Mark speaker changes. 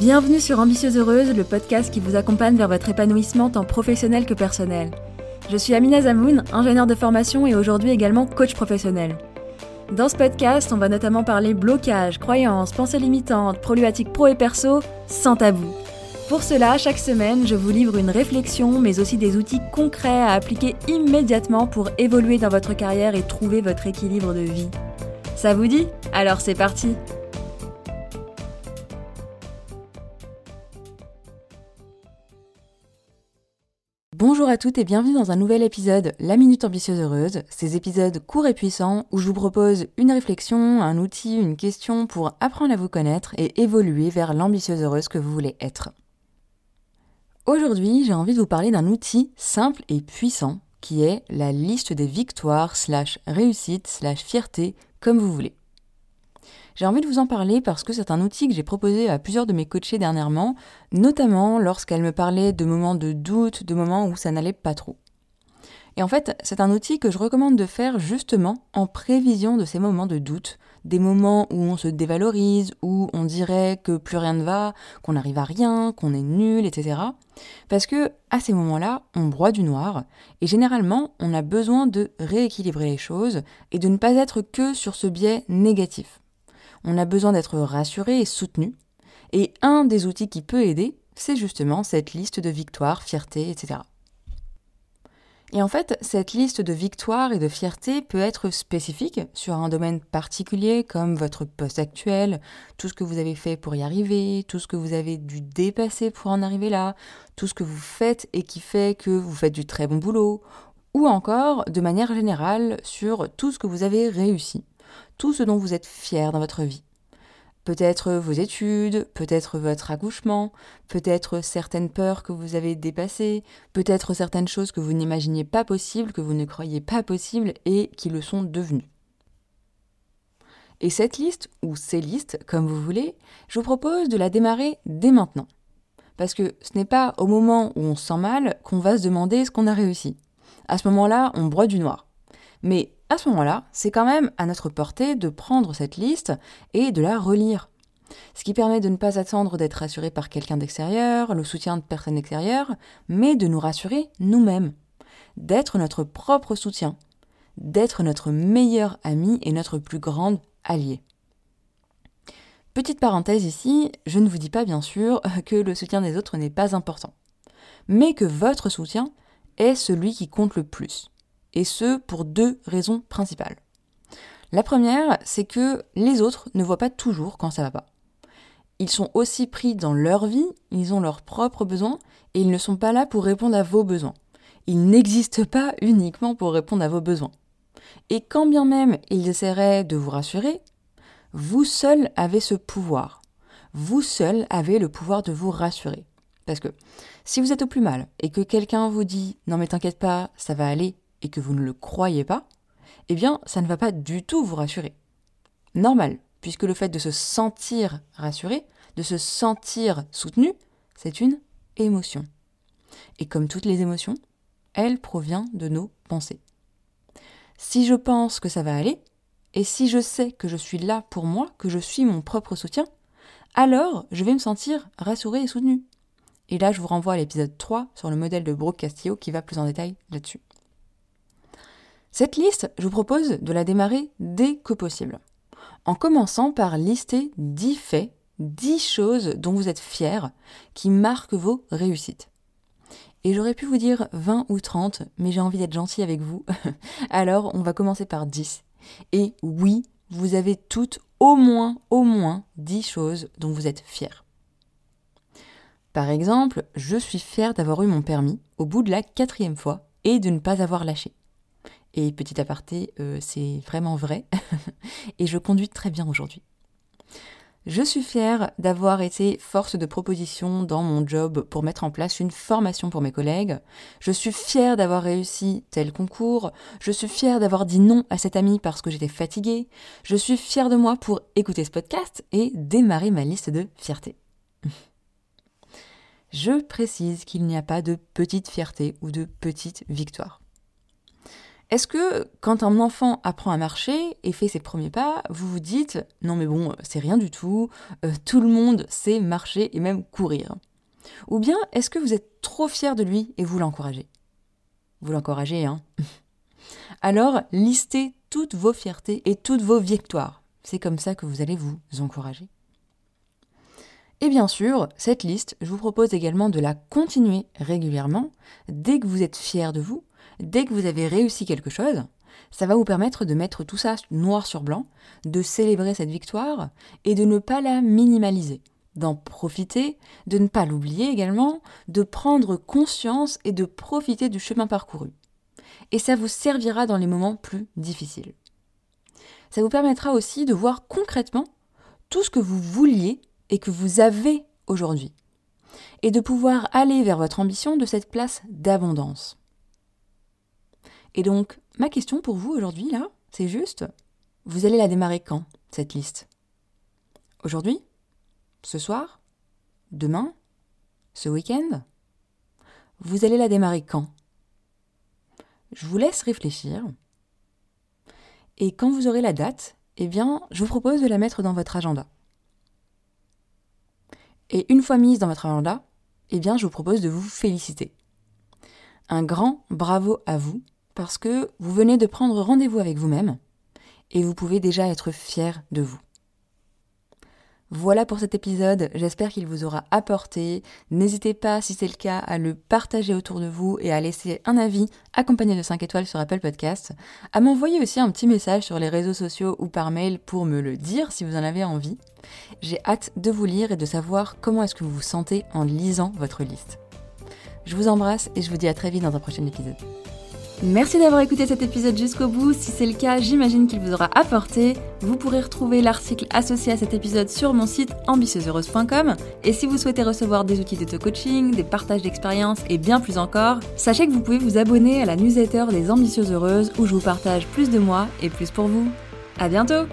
Speaker 1: Bienvenue sur Ambitieuse Heureuse, le podcast qui vous accompagne vers votre épanouissement tant professionnel que personnel. Je suis Amina Zamoun, ingénieure de formation et aujourd'hui également coach professionnel. Dans ce podcast, on va notamment parler blocage, croyances, pensées limitantes, problématiques pro et perso, sans tabou. Pour cela, chaque semaine, je vous livre une réflexion, mais aussi des outils concrets à appliquer immédiatement pour évoluer dans votre carrière et trouver votre équilibre de vie. Ça vous dit? Alors c'est parti Bonjour à toutes et bienvenue dans un nouvel épisode La Minute Ambitieuse Heureuse, ces épisodes courts et puissants où je vous propose une réflexion, un outil, une question pour apprendre à vous connaître et évoluer vers l'ambitieuse heureuse que vous voulez être. Aujourd'hui, j'ai envie de vous parler d'un outil simple et puissant qui est la liste des victoires slash réussites slash fierté comme vous voulez. J'ai envie de vous en parler parce que c'est un outil que j'ai proposé à plusieurs de mes coachés dernièrement, notamment lorsqu'elles me parlaient de moments de doute, de moments où ça n'allait pas trop. Et en fait, c'est un outil que je recommande de faire justement en prévision de ces moments de doute, des moments où on se dévalorise, où on dirait que plus rien ne va, qu'on n'arrive à rien, qu'on est nul, etc. Parce que à ces moments-là, on broie du noir, et généralement, on a besoin de rééquilibrer les choses et de ne pas être que sur ce biais négatif. On a besoin d'être rassuré et soutenu, et un des outils qui peut aider, c'est justement cette liste de victoires, fierté, etc. Et en fait, cette liste de victoires et de fierté peut être spécifique sur un domaine particulier comme votre poste actuel, tout ce que vous avez fait pour y arriver, tout ce que vous avez dû dépasser pour en arriver là, tout ce que vous faites et qui fait que vous faites du très bon boulot, ou encore de manière générale sur tout ce que vous avez réussi, tout ce dont vous êtes fier dans votre vie. Peut-être vos études, peut-être votre accouchement, peut-être certaines peurs que vous avez dépassées, peut-être certaines choses que vous n'imaginiez pas possibles, que vous ne croyez pas possibles et qui le sont devenues. Et cette liste, ou ces listes, comme vous voulez, je vous propose de la démarrer dès maintenant. Parce que ce n'est pas au moment où on se sent mal qu'on va se demander ce qu'on a réussi. À ce moment-là, on broie du noir. Mais à ce moment-là, c'est quand même à notre portée de prendre cette liste et de la relire. Ce qui permet de ne pas attendre d'être rassuré par quelqu'un d'extérieur, le soutien de personnes extérieures, mais de nous rassurer nous-mêmes, d'être notre propre soutien, d'être notre meilleur ami et notre plus grande allié. Petite parenthèse ici, je ne vous dis pas bien sûr que le soutien des autres n'est pas important, mais que votre soutien est celui qui compte le plus et ce pour deux raisons principales. La première, c'est que les autres ne voient pas toujours quand ça va pas. Ils sont aussi pris dans leur vie, ils ont leurs propres besoins, et ils ne sont pas là pour répondre à vos besoins. Ils n'existent pas uniquement pour répondre à vos besoins. Et quand bien même ils essaieraient de vous rassurer, vous seul avez ce pouvoir. Vous seul avez le pouvoir de vous rassurer. Parce que si vous êtes au plus mal et que quelqu'un vous dit non mais t'inquiète pas, ça va aller, et que vous ne le croyez pas, eh bien, ça ne va pas du tout vous rassurer. Normal, puisque le fait de se sentir rassuré, de se sentir soutenu, c'est une émotion. Et comme toutes les émotions, elle provient de nos pensées. Si je pense que ça va aller, et si je sais que je suis là pour moi, que je suis mon propre soutien, alors je vais me sentir rassuré et soutenu. Et là, je vous renvoie à l'épisode 3 sur le modèle de Brooke Castillo qui va plus en détail là-dessus. Cette liste, je vous propose de la démarrer dès que possible, en commençant par lister 10 faits, 10 choses dont vous êtes fiers, qui marquent vos réussites. Et j'aurais pu vous dire 20 ou 30, mais j'ai envie d'être gentil avec vous. Alors on va commencer par 10. Et oui, vous avez toutes au moins, au moins 10 choses dont vous êtes fiers. Par exemple, je suis fier d'avoir eu mon permis au bout de la quatrième fois et de ne pas avoir lâché. Et petit aparté, euh, c'est vraiment vrai. et je conduis très bien aujourd'hui. Je suis fière d'avoir été force de proposition dans mon job pour mettre en place une formation pour mes collègues. Je suis fière d'avoir réussi tel concours. Je suis fière d'avoir dit non à cet ami parce que j'étais fatiguée. Je suis fière de moi pour écouter ce podcast et démarrer ma liste de fierté. Je précise qu'il n'y a pas de petite fierté ou de petite victoire. Est-ce que quand un enfant apprend à marcher et fait ses premiers pas, vous vous dites non mais bon, c'est rien du tout, euh, tout le monde sait marcher et même courir Ou bien est-ce que vous êtes trop fier de lui et vous l'encouragez? Vous l'encouragez, hein Alors listez toutes vos fiertés et toutes vos victoires. C'est comme ça que vous allez vous encourager. Et bien sûr, cette liste, je vous propose également de la continuer régulièrement dès que vous êtes fier de vous dès que vous avez réussi quelque chose, ça va vous permettre de mettre tout ça noir sur blanc, de célébrer cette victoire et de ne pas la minimaliser, d'en profiter, de ne pas l'oublier également, de prendre conscience et de profiter du chemin parcouru. Et ça vous servira dans les moments plus difficiles. Ça vous permettra aussi de voir concrètement tout ce que vous vouliez et que vous avez aujourd'hui, et de pouvoir aller vers votre ambition de cette place d'abondance. Et donc, ma question pour vous aujourd'hui, là, c'est juste, vous allez la démarrer quand, cette liste? Aujourd'hui? Ce soir? Demain? Ce week-end? Vous allez la démarrer quand? Je vous laisse réfléchir. Et quand vous aurez la date, eh bien, je vous propose de la mettre dans votre agenda. Et une fois mise dans votre agenda, eh bien, je vous propose de vous féliciter. Un grand bravo à vous parce que vous venez de prendre rendez-vous avec vous-même et vous pouvez déjà être fier de vous. Voilà pour cet épisode, j'espère qu'il vous aura apporté. N'hésitez pas, si c'est le cas, à le partager autour de vous et à laisser un avis accompagné de 5 étoiles sur Apple Podcast, à m'envoyer aussi un petit message sur les réseaux sociaux ou par mail pour me le dire si vous en avez envie. J'ai hâte de vous lire et de savoir comment est-ce que vous vous sentez en lisant votre liste. Je vous embrasse et je vous dis à très vite dans un prochain épisode. Merci d'avoir écouté cet épisode jusqu'au bout. Si c'est le cas, j'imagine qu'il vous aura apporté. Vous pourrez retrouver l'article associé à cet épisode sur mon site ambitieuseheureuse.com. Et si vous souhaitez recevoir des outils d'auto-coaching, des partages d'expériences et bien plus encore, sachez que vous pouvez vous abonner à la newsletter des Ambitieuses Heureuses où je vous partage plus de moi et plus pour vous. À bientôt!